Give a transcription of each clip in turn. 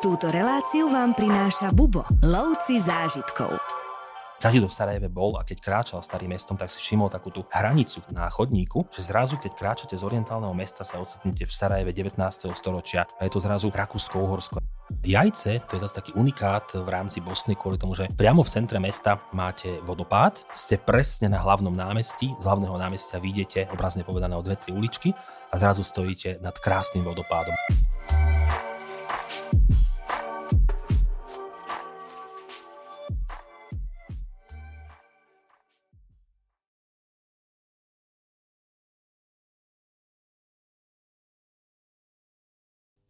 Túto reláciu vám prináša Bubo, lovci zážitkov. Každý, kto v Sarajeve bol a keď kráčal starým mestom, tak si všimol takú tú hranicu na chodníku, že zrazu, keď kráčate z orientálneho mesta, sa ocitnete v Sarajeve 19. storočia a je to zrazu Rakúsko-Uhorsko. Jajce, to je zase taký unikát v rámci Bosny kvôli tomu, že priamo v centre mesta máte vodopád, ste presne na hlavnom námestí, z hlavného námestia vidíte, obrazne povedané o dve, tri uličky a zrazu stojíte nad krásnym vodopádom.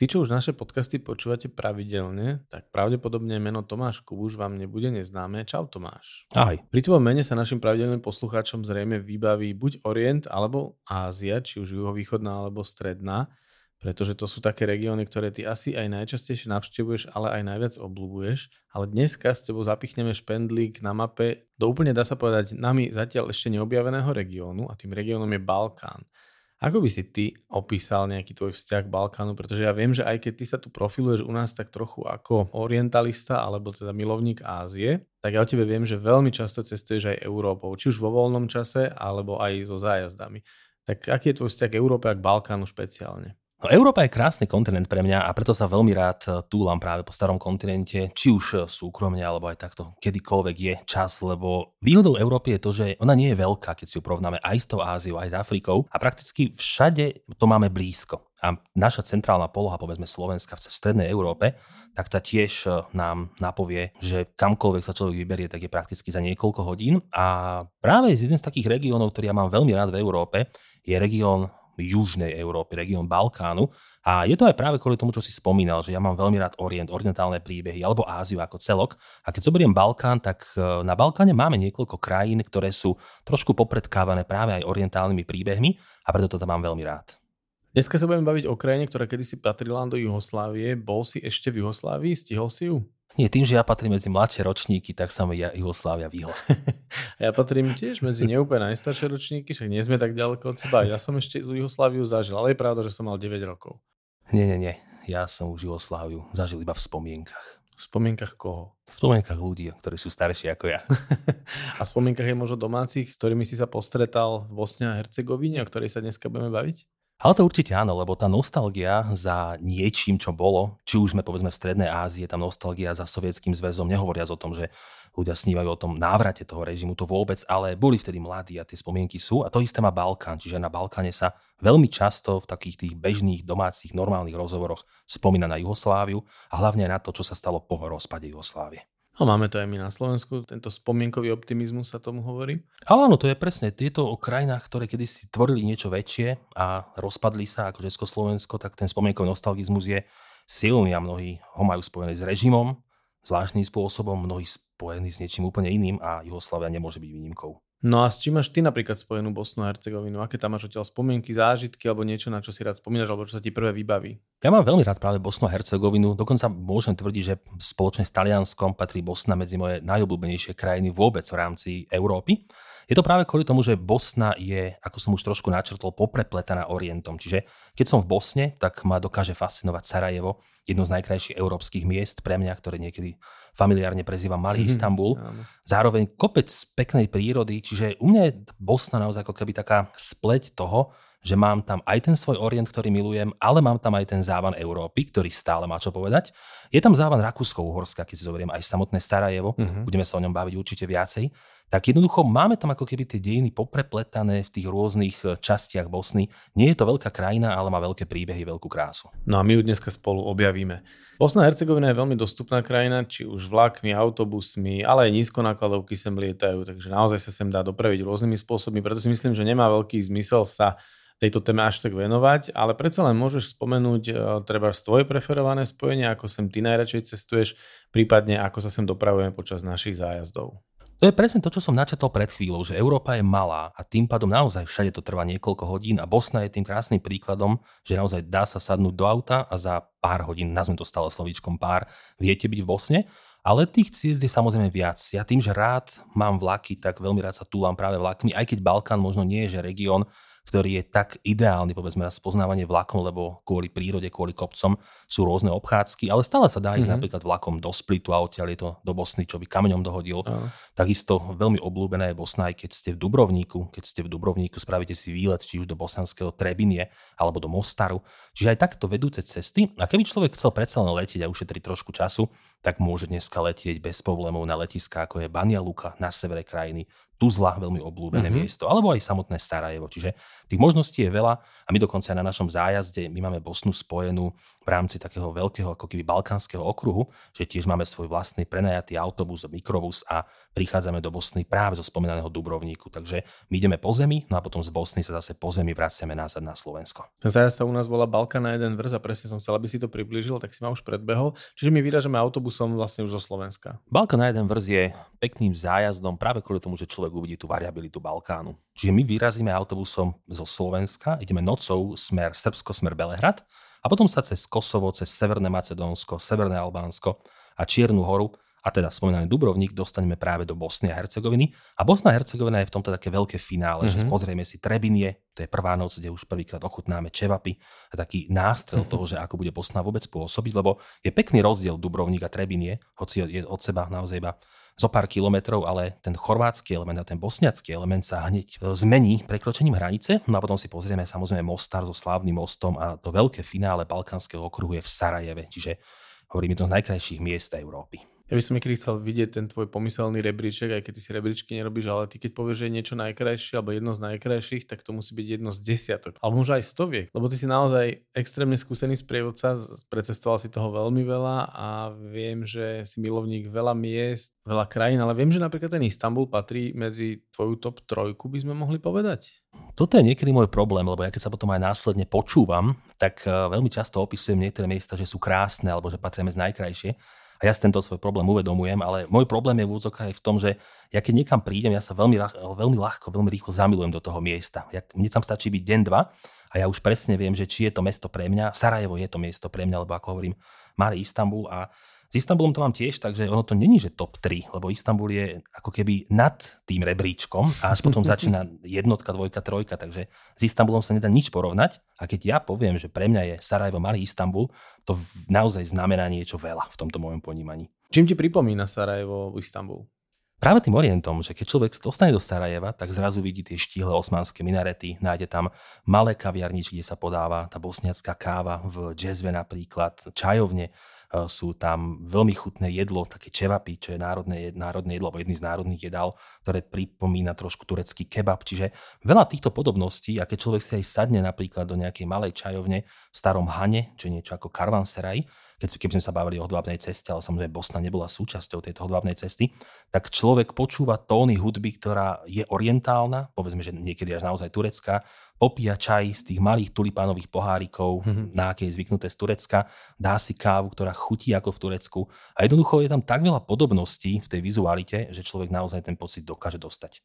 Tí, čo už naše podcasty počúvate pravidelne, tak pravdepodobne meno Tomáš Kubuš vám nebude neznáme. Čau Tomáš. Ahoj. Pri tvojom mene sa našim pravidelným poslucháčom zrejme vybaví buď Orient alebo Ázia, či už juhovýchodná alebo stredná, pretože to sú také regióny, ktoré ty asi aj najčastejšie navštevuješ, ale aj najviac obľúbuješ. Ale dneska s tebou zapichneme špendlík na mape do úplne, dá sa povedať, nami zatiaľ ešte neobjaveného regiónu a tým regiónom je Balkán. Ako by si ty opísal nejaký tvoj vzťah k Balkánu? Pretože ja viem, že aj keď ty sa tu profiluješ u nás tak trochu ako orientalista alebo teda milovník Ázie, tak ja o tebe viem, že veľmi často cestuješ aj Európou, či už vo voľnom čase alebo aj so zájazdami. Tak aký je tvoj vzťah k Európe a k Balkánu špeciálne? No, Európa je krásny kontinent pre mňa a preto sa veľmi rád eh, túlam práve po starom kontinente, či už eh, súkromne alebo aj takto kedykoľvek je čas, lebo výhodou Európy je to, že ona nie je veľká, keď si ju porovnáme aj s tou Áziou, aj s Afrikou a prakticky všade to máme blízko. A naša centrálna poloha, povedzme Slovenska v strednej Európe, tak tá tiež eh, nám napovie, že kamkoľvek sa človek vyberie, tak je prakticky za niekoľko hodín. A práve jeden z takých regiónov, ktorý ja mám veľmi rád v Európe, je región južnej Európy, región Balkánu. A je to aj práve kvôli tomu, čo si spomínal, že ja mám veľmi rád Orient, orientálne príbehy alebo Áziu ako celok. A keď zoberiem Balkán, tak e, na Balkáne máme niekoľko krajín, ktoré sú trošku popredkávané práve aj orientálnymi príbehmi a preto to tam mám veľmi rád. Dneska sa budeme baviť o krajine, ktorá kedysi patrila do Juhoslávie. Bol si ešte v Juhoslávii? Stihol si ju? Nie, tým, že ja patrím medzi mladšie ročníky, tak sa mi ja Jugoslávia vyhla. ja patrím tiež medzi neúplne najstaršie ročníky, však nie sme tak ďaleko od seba. Ja som ešte Jugosláviu zažil, ale je pravda, že som mal 9 rokov. Nie, nie, nie. Ja som už Jugosláviu zažil iba v spomienkach. V spomienkach koho? V spomienkach ľudí, ktorí sú starší ako ja. a v spomienkach je možno domácich, s ktorými si sa postretal v Bosne a Hercegovine, o ktorej sa dneska budeme baviť? Ale to určite áno, lebo tá nostalgia za niečím, čo bolo, či už sme povedzme v Strednej Ázie, tá nostalgia za Sovietským zväzom, nehovoriac o tom, že ľudia snívajú o tom návrate toho režimu, to vôbec, ale boli vtedy mladí a tie spomienky sú. A to isté má Balkán, čiže na Balkáne sa veľmi často v takých tých bežných, domácich, normálnych rozhovoroch spomína na Jugosláviu a hlavne na to, čo sa stalo po rozpade Jugoslávie. No máme to aj my na Slovensku, tento spomienkový optimizmus sa tomu hovorí. Ale áno, to je presne. Tieto o krajinách, ktoré kedysi tvorili niečo väčšie a rozpadli sa ako Československo, tak ten spomienkový nostalgizmus je silný a mnohí ho majú spojený s režimom, zvláštnym spôsobom, mnohí spojený s niečím úplne iným a Jugoslavia nemôže byť výnimkou. No a s čím máš ty napríklad spojenú Bosnu a Hercegovinu? Aké tam máš odtiaľ spomienky, zážitky alebo niečo, na čo si rád spomínaš alebo čo sa ti prvé vybaví? Ja mám veľmi rád práve Bosnu a Hercegovinu. Dokonca môžem tvrdiť, že spoločne s Talianskom patrí Bosna medzi moje najobľúbenejšie krajiny vôbec v rámci Európy. Je to práve kvôli tomu, že Bosna je, ako som už trošku načrtol, poprepletaná Orientom. Čiže keď som v Bosne, tak ma dokáže fascinovať Sarajevo, jedno z najkrajších európskych miest pre mňa, ktoré niekedy familiárne prezývam Malý Istanbul. Zároveň kopec peknej prírody, čiže u mňa je Bosna naozaj ako keby taká spleť toho, že mám tam aj ten svoj orient, ktorý milujem, ale mám tam aj ten závan Európy, ktorý stále má čo povedať. Je tam závan Rakúsko-Uhorska, keď si zoberiem aj samotné Sarajevo, uh-huh. budeme sa o ňom baviť určite viacej. Tak jednoducho máme tam ako keby tie dejiny poprepletané v tých rôznych eh, častiach Bosny. Nie je to veľká krajina, ale má veľké príbehy, veľkú krásu. No a my ju dneska spolu objavíme. Bosna a Hercegovina je veľmi dostupná krajina, či už vlakmi, autobusmi, ale aj nízkonákladovky sem lietajú, takže naozaj sa sem dá dopraviť rôznymi spôsobmi, preto si myslím, že nemá veľký zmysel sa tejto téme až tak venovať, ale predsa len môžeš spomenúť uh, treba tvoje preferované spojenie, ako sem ty najradšej cestuješ, prípadne ako sa sem dopravujeme počas našich zájazdov. To je presne to, čo som načetol pred chvíľou, že Európa je malá a tým pádom naozaj všade to trvá niekoľko hodín a Bosna je tým krásnym príkladom, že naozaj dá sa sadnúť do auta a za pár hodín, nazvem to stále slovíčkom pár, viete byť v Bosne. Ale tých ciest je samozrejme viac. Ja tým, že rád mám vlaky, tak veľmi rád sa túlam práve vlakmi, aj keď Balkán možno nie je, že región, ktorý je tak ideálny, povedzme, na spoznávanie vlakom, lebo kvôli prírode, kvôli kopcom sú rôzne obchádzky, ale stále sa dá ísť mm-hmm. napríklad vlakom do Splitu a odtiaľ je to do Bosny, čo by kameňom dohodil. Uh. Takisto veľmi obľúbená je Bosna, aj keď ste v Dubrovníku. Keď ste v Dubrovníku, spravíte si výlet či už do bosanského Trebinie alebo do Mostaru. Čiže aj takto vedúce cesty. A keby človek chcel predsa len letieť a ušetriť trošku času, tak môže dneska letieť bez problémov na letiska, ako je Banja Luka na severe krajiny, Tuzla, veľmi obľúbené mm-hmm. miesto, alebo aj samotné Sarajevo. Čiže tých možností je veľa a my dokonca na našom zájazde, my máme Bosnu spojenú v rámci takého veľkého ako keby balkánskeho okruhu, že tiež máme svoj vlastný prenajatý autobus, mikrobus a prichádzame do Bosny práve zo spomínaného Dubrovníku. Takže my ideme po zemi, no a potom z Bosny sa zase po zemi vraciame nazad na Slovensko. Ten zájazd sa u nás volá Balkán na jeden vrz a presne som chcel, aby si to priblížil, tak si ma už predbehol. Čiže my vyražame autobusom vlastne už zo Slovenska. Balkán na jeden vrz je pekným zájazdom práve kvôli tomu, že človek človek uvidí tú variabilitu Balkánu. Čiže my vyrazíme autobusom zo Slovenska, ideme nocou smer Srbsko, smer Belehrad a potom sa cez Kosovo, cez Severné Macedónsko, Severné Albánsko a Čiernu horu a teda spomínaný Dubrovník dostaneme práve do Bosny a Hercegoviny. A Bosna a Hercegovina je v tomto také veľké finále, mm-hmm. že mhm. pozrieme si Trebinie, to je prvá noc, kde už prvýkrát ochutnáme čevapy a taký nástrel mm-hmm. toho, že ako bude Bosna vôbec pôsobiť, lebo je pekný rozdiel Dubrovník a Trebinie, hoci je od seba naozaj iba zo pár kilometrov, ale ten chorvátsky element a ten bosniacký element sa hneď e, zmení prekročením hranice. No a potom si pozrieme samozrejme Mostar so slávnym mostom a to veľké finále balkánskeho okruhu je v Sarajeve, čiže hovoríme to z najkrajších miest Európy. Ja by som niekedy chcel vidieť ten tvoj pomyselný rebríček, aj keď ty si rebríčky nerobíš, ale ty keď povieš, že je niečo najkrajšie alebo jedno z najkrajších, tak to musí byť jedno z desiatok. Alebo možno aj stoviek, lebo ty si naozaj extrémne skúsený sprievodca, precestoval si toho veľmi veľa a viem, že si milovník veľa miest, veľa krajín, ale viem, že napríklad ten Istanbul patrí medzi tvoju top trojku, by sme mohli povedať. Toto je niekedy môj problém, lebo ja keď sa potom aj následne počúvam, tak eh, veľmi často opisujem niektoré miesta, že sú krásne alebo že patria medzi najkrajšie. A ja si tento svoj problém uvedomujem, ale môj problém je v aj v tom, že ja keď niekam prídem, ja sa veľmi, veľmi ľahko, veľmi rýchlo zamilujem do toho miesta. Ja, mne tam stačí byť deň, dva a ja už presne viem, že či je to mesto pre mňa. Sarajevo je to miesto pre mňa, lebo ako hovorím, Mare Istanbul a s Istanbulom to mám tiež, takže ono to není, že top 3, lebo Istanbul je ako keby nad tým rebríčkom a až potom začína jednotka, dvojka, trojka, takže s Istanbulom sa nedá nič porovnať. A keď ja poviem, že pre mňa je Sarajevo malý Istanbul, to naozaj znamená niečo veľa v tomto môjom ponímaní. Čím ti pripomína Sarajevo Istanbul? Práve tým orientom, že keď človek dostane do Sarajeva, tak zrazu vidí tie štíhle osmanské minarety, nájde tam malé kaviarničky, kde sa podáva tá bosniacká káva v džezve napríklad, čajovne, sú tam veľmi chutné jedlo, také čevapy, čo je národné, národné jedlo, alebo jedný z národných jedál, ktoré pripomína trošku turecký kebab. Čiže veľa týchto podobností, a keď človek si aj sadne napríklad do nejakej malej čajovne v starom Hane, čo je niečo ako karvanseraj, keď, keby sme sa bavili o hodvábnej ceste, ale samozrejme Bosna nebola súčasťou tejto hodvábnej cesty, tak človek počúva tóny hudby, ktorá je orientálna, povedzme, že niekedy až naozaj turecká, popíja čaj z tých malých tulipánových pohárikov, mm-hmm. na aké je zvyknuté z Turecka, dá si kávu, ktorá chutí ako v Turecku a jednoducho je tam tak veľa podobností v tej vizualite, že človek naozaj ten pocit dokáže dostať.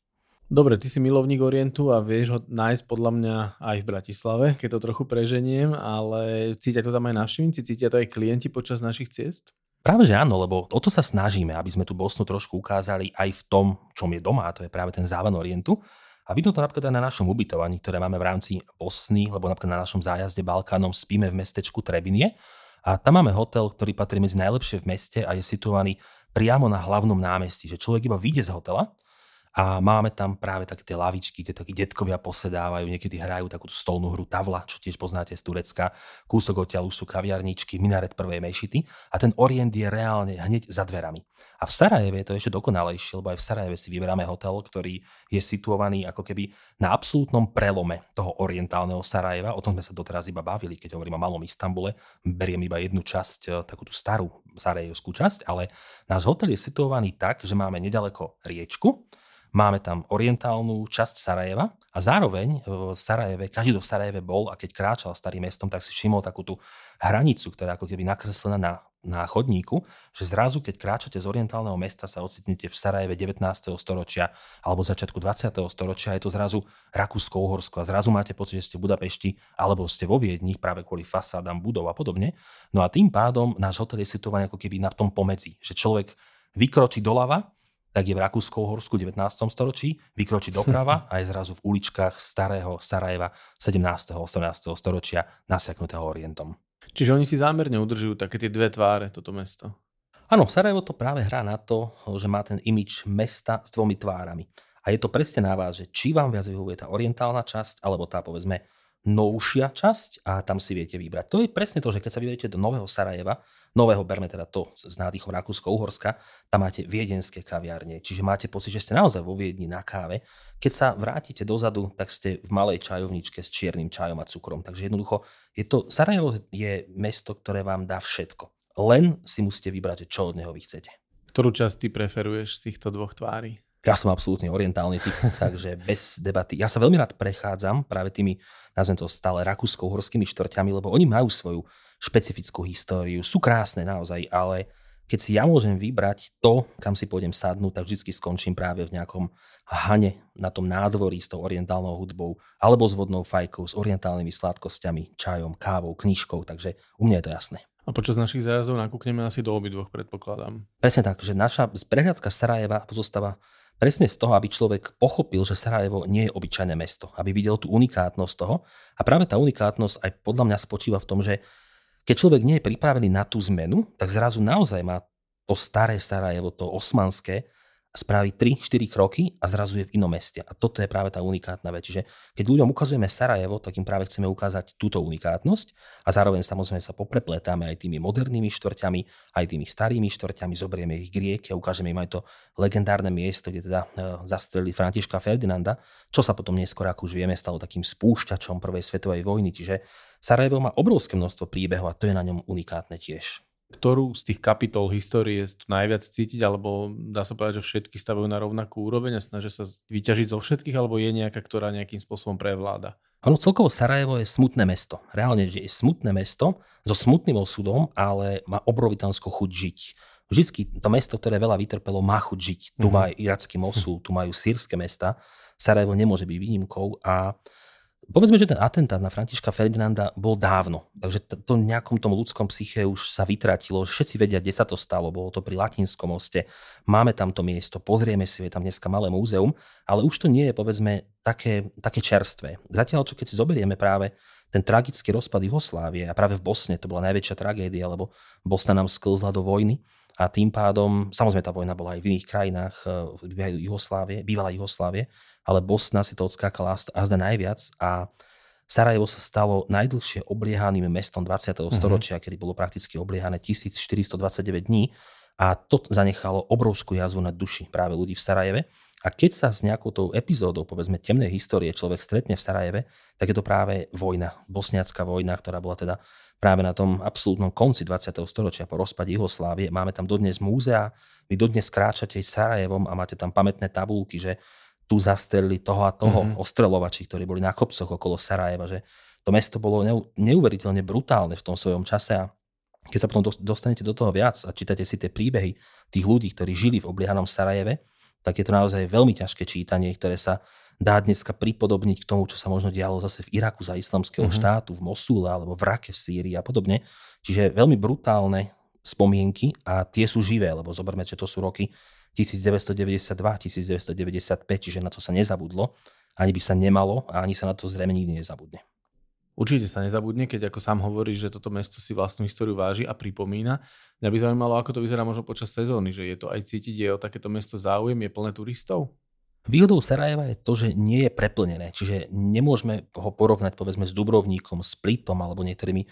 Dobre, ty si milovník Orientu a vieš ho nájsť podľa mňa aj v Bratislave, keď to trochu preženiem, ale cítia to tam aj návštevníci, cítia to aj klienti počas našich ciest? Práve že áno, lebo o to sa snažíme, aby sme tú Bosnu trošku ukázali aj v tom, čom je doma, a to je práve ten závan Orientu. A vidno to napríklad aj na našom ubytovaní, ktoré máme v rámci Bosny, lebo napríklad na našom zájazde Balkánom spíme v mestečku Trebinie. A tam máme hotel, ktorý patrí medzi najlepšie v meste a je situovaný priamo na hlavnom námestí, že človek iba vyjde z hotela a máme tam práve také tie lavičky, kde takí detkovia posedávajú, niekedy hrajú takú stolnú hru Tavla, čo tiež poznáte z Turecka. Kúsok odtiaľ sú kaviarničky, minaret prvej mešity a ten orient je reálne hneď za dverami. A v Sarajeve je to ešte dokonalejšie, lebo aj v Sarajeve si vyberáme hotel, ktorý je situovaný ako keby na absolútnom prelome toho orientálneho Sarajeva. O tom sme sa doteraz iba bavili, keď hovorím o malom Istambule. Beriem iba jednu časť, e, takú tú starú sarajevskú časť, ale náš hotel je situovaný tak, že máme nedaleko riečku, Máme tam orientálnu časť Sarajeva a zároveň v Sarajeve, každý, kto v Sarajeve bol a keď kráčal starým mestom, tak si všimol takú tú hranicu, ktorá ako keby nakreslená na na chodníku, že zrazu, keď kráčate z orientálneho mesta, sa ocitnete v Sarajeve 19. storočia alebo začiatku 20. storočia, je to zrazu Rakúsko-Uhorsko a zrazu máte pocit, že ste v Budapešti alebo ste vo Viedni práve kvôli fasádam budov a podobne. No a tým pádom náš hotel je situovaný ako keby na tom pomedzi, že človek vykročí doľava tak je v Rakúsko-Uhorsku v 19. storočí, vykročí doprava a je zrazu v uličkách starého Sarajeva 17. 18. storočia nasiaknutého Orientom. Čiže oni si zámerne udržujú také tie dve tváre, toto mesto. Áno, Sarajevo to práve hrá na to, že má ten imič mesta s dvomi tvárami. A je to presne na vás, že či vám viac vyhovuje tá orientálna časť, alebo tá povedzme novšia časť a tam si viete vybrať. To je presne to, že keď sa vyvedete do Nového Sarajeva, nového berme teda to s nádychom Rakúsko-Uhorska, tam máte viedenské kaviárne, čiže máte pocit, že ste naozaj vo Viedni na káve. Keď sa vrátite dozadu, tak ste v malej čajovničke s čiernym čajom a cukrom. Takže jednoducho, je to, Sarajevo je mesto, ktoré vám dá všetko. Len si musíte vybrať, čo od neho vy chcete. Ktorú časť ty preferuješ z týchto dvoch tvári? Ja som absolútne orientálny typ, takže bez debaty. Ja sa veľmi rád prechádzam práve tými, nazvem to stále rakúsko-horskými štvrťami, lebo oni majú svoju špecifickú históriu. Sú krásne naozaj, ale keď si ja môžem vybrať to, kam si pôjdem sadnúť, tak vždy skončím práve v nejakom hane na tom nádvorí s tou orientálnou hudbou, alebo s vodnou fajkou, s orientálnymi sladkosťami, čajom, kávou, knižkou, takže u mňa je to jasné. A počas našich zájazdov nakúkneme asi do obidvoch, predpokladám. Presne tak, že naša prehľadka Sarajeva pozostáva presne z toho, aby človek pochopil, že Sarajevo nie je obyčajné mesto, aby videl tú unikátnosť toho. A práve tá unikátnosť aj podľa mňa spočíva v tom, že keď človek nie je pripravený na tú zmenu, tak zrazu naozaj má to staré Sarajevo, to osmanské, spraví 3-4 kroky a zrazu je v inom meste. A toto je práve tá unikátna vec. Čiže keď ľuďom ukazujeme Sarajevo, tak im práve chceme ukázať túto unikátnosť a zároveň samozrejme sa poprepletáme aj tými modernými štvrťami, aj tými starými štvrťami, zoberieme ich k a ukážeme im aj to legendárne miesto, kde teda e, zastrelili Františka Ferdinanda, čo sa potom neskôr, ako už vieme, stalo takým spúšťačom prvej svetovej vojny. Čiže Sarajevo má obrovské množstvo príbehov a to je na ňom unikátne tiež ktorú z tých kapitol histórie tu najviac cítiť, alebo dá sa povedať, že všetky stavujú na rovnakú úroveň a snažia sa vyťažiť zo všetkých, alebo je nejaká, ktorá nejakým spôsobom prevláda? Ono celkovo Sarajevo je smutné mesto. Reálne, že je smutné mesto so smutným osudom, ale má obrovitanskú chuť žiť. Vždycky to mesto, ktoré veľa vytrpelo, má chuť žiť. Tu mm-hmm. má iracký Mosul, tu majú sírske mesta. Sarajevo nemôže byť výnimkou a Povedzme, že ten atentát na Františka Ferdinanda bol dávno, takže to, to nejakom tom ľudskom psyche už sa vytratilo. Všetci vedia, kde sa to stalo. Bolo to pri Latinskom moste. Máme tam to miesto, pozrieme si, je tam dneska malé múzeum, ale už to nie je, povedzme, také, také čerstvé. Zatiaľ, čo keď si zoberieme práve ten tragický rozpad Juhoslávie a práve v Bosne to bola najväčšia tragédia, lebo Bosna nám sklzla do vojny a tým pádom, samozrejme tá vojna bola aj v iných krajinách eh, Juhoslávie, bývalá Juhoslávie, ale Bosna si to odskákala azda najviac a Sarajevo sa stalo najdlhšie obliehaným mestom 20. Mm-hmm. storočia, kedy bolo prakticky obliehané 1429 dní a to zanechalo obrovskú jazvu na duši práve ľudí v Sarajeve. A keď sa s nejakou tou epizódou, povedzme, temnej histórie človek stretne v Sarajeve, tak je to práve vojna, bosniacká vojna, ktorá bola teda práve na tom absolútnom konci 20. storočia po rozpade Juhoslávie. Máme tam dodnes múzea, vy dodnes kráčate Sarajevom a máte tam pamätné tabulky, že tu zastrelili toho a toho mm-hmm. ostrelovači, ktorí boli na kopcoch okolo Sarajeva, že to mesto bolo neuveriteľne brutálne v tom svojom čase a keď sa potom dostanete do toho viac a čítate si tie príbehy tých ľudí, ktorí žili v obliehanom Sarajeve, tak je to naozaj veľmi ťažké čítanie, ktoré sa dá dneska pripodobniť k tomu, čo sa možno dialo zase v Iraku za islamského mm-hmm. štátu, v Mosule alebo v Rake v Sýrii a podobne. Čiže veľmi brutálne spomienky a tie sú živé, lebo zoberme, že to sú roky 1992, 1995, čiže na to sa nezabudlo, ani by sa nemalo a ani sa na to zrejme nikdy nezabudne. Určite sa nezabudne, keď ako sám hovoríš, že toto mesto si vlastnú históriu váži a pripomína. Mňa by zaujímalo, ako to vyzerá možno počas sezóny, že je to aj cítiť, je o takéto mesto záujem, je plné turistov? Výhodou Sarajeva je to, že nie je preplnené, čiže nemôžeme ho porovnať povedzme s Dubrovníkom, Splitom alebo niektorými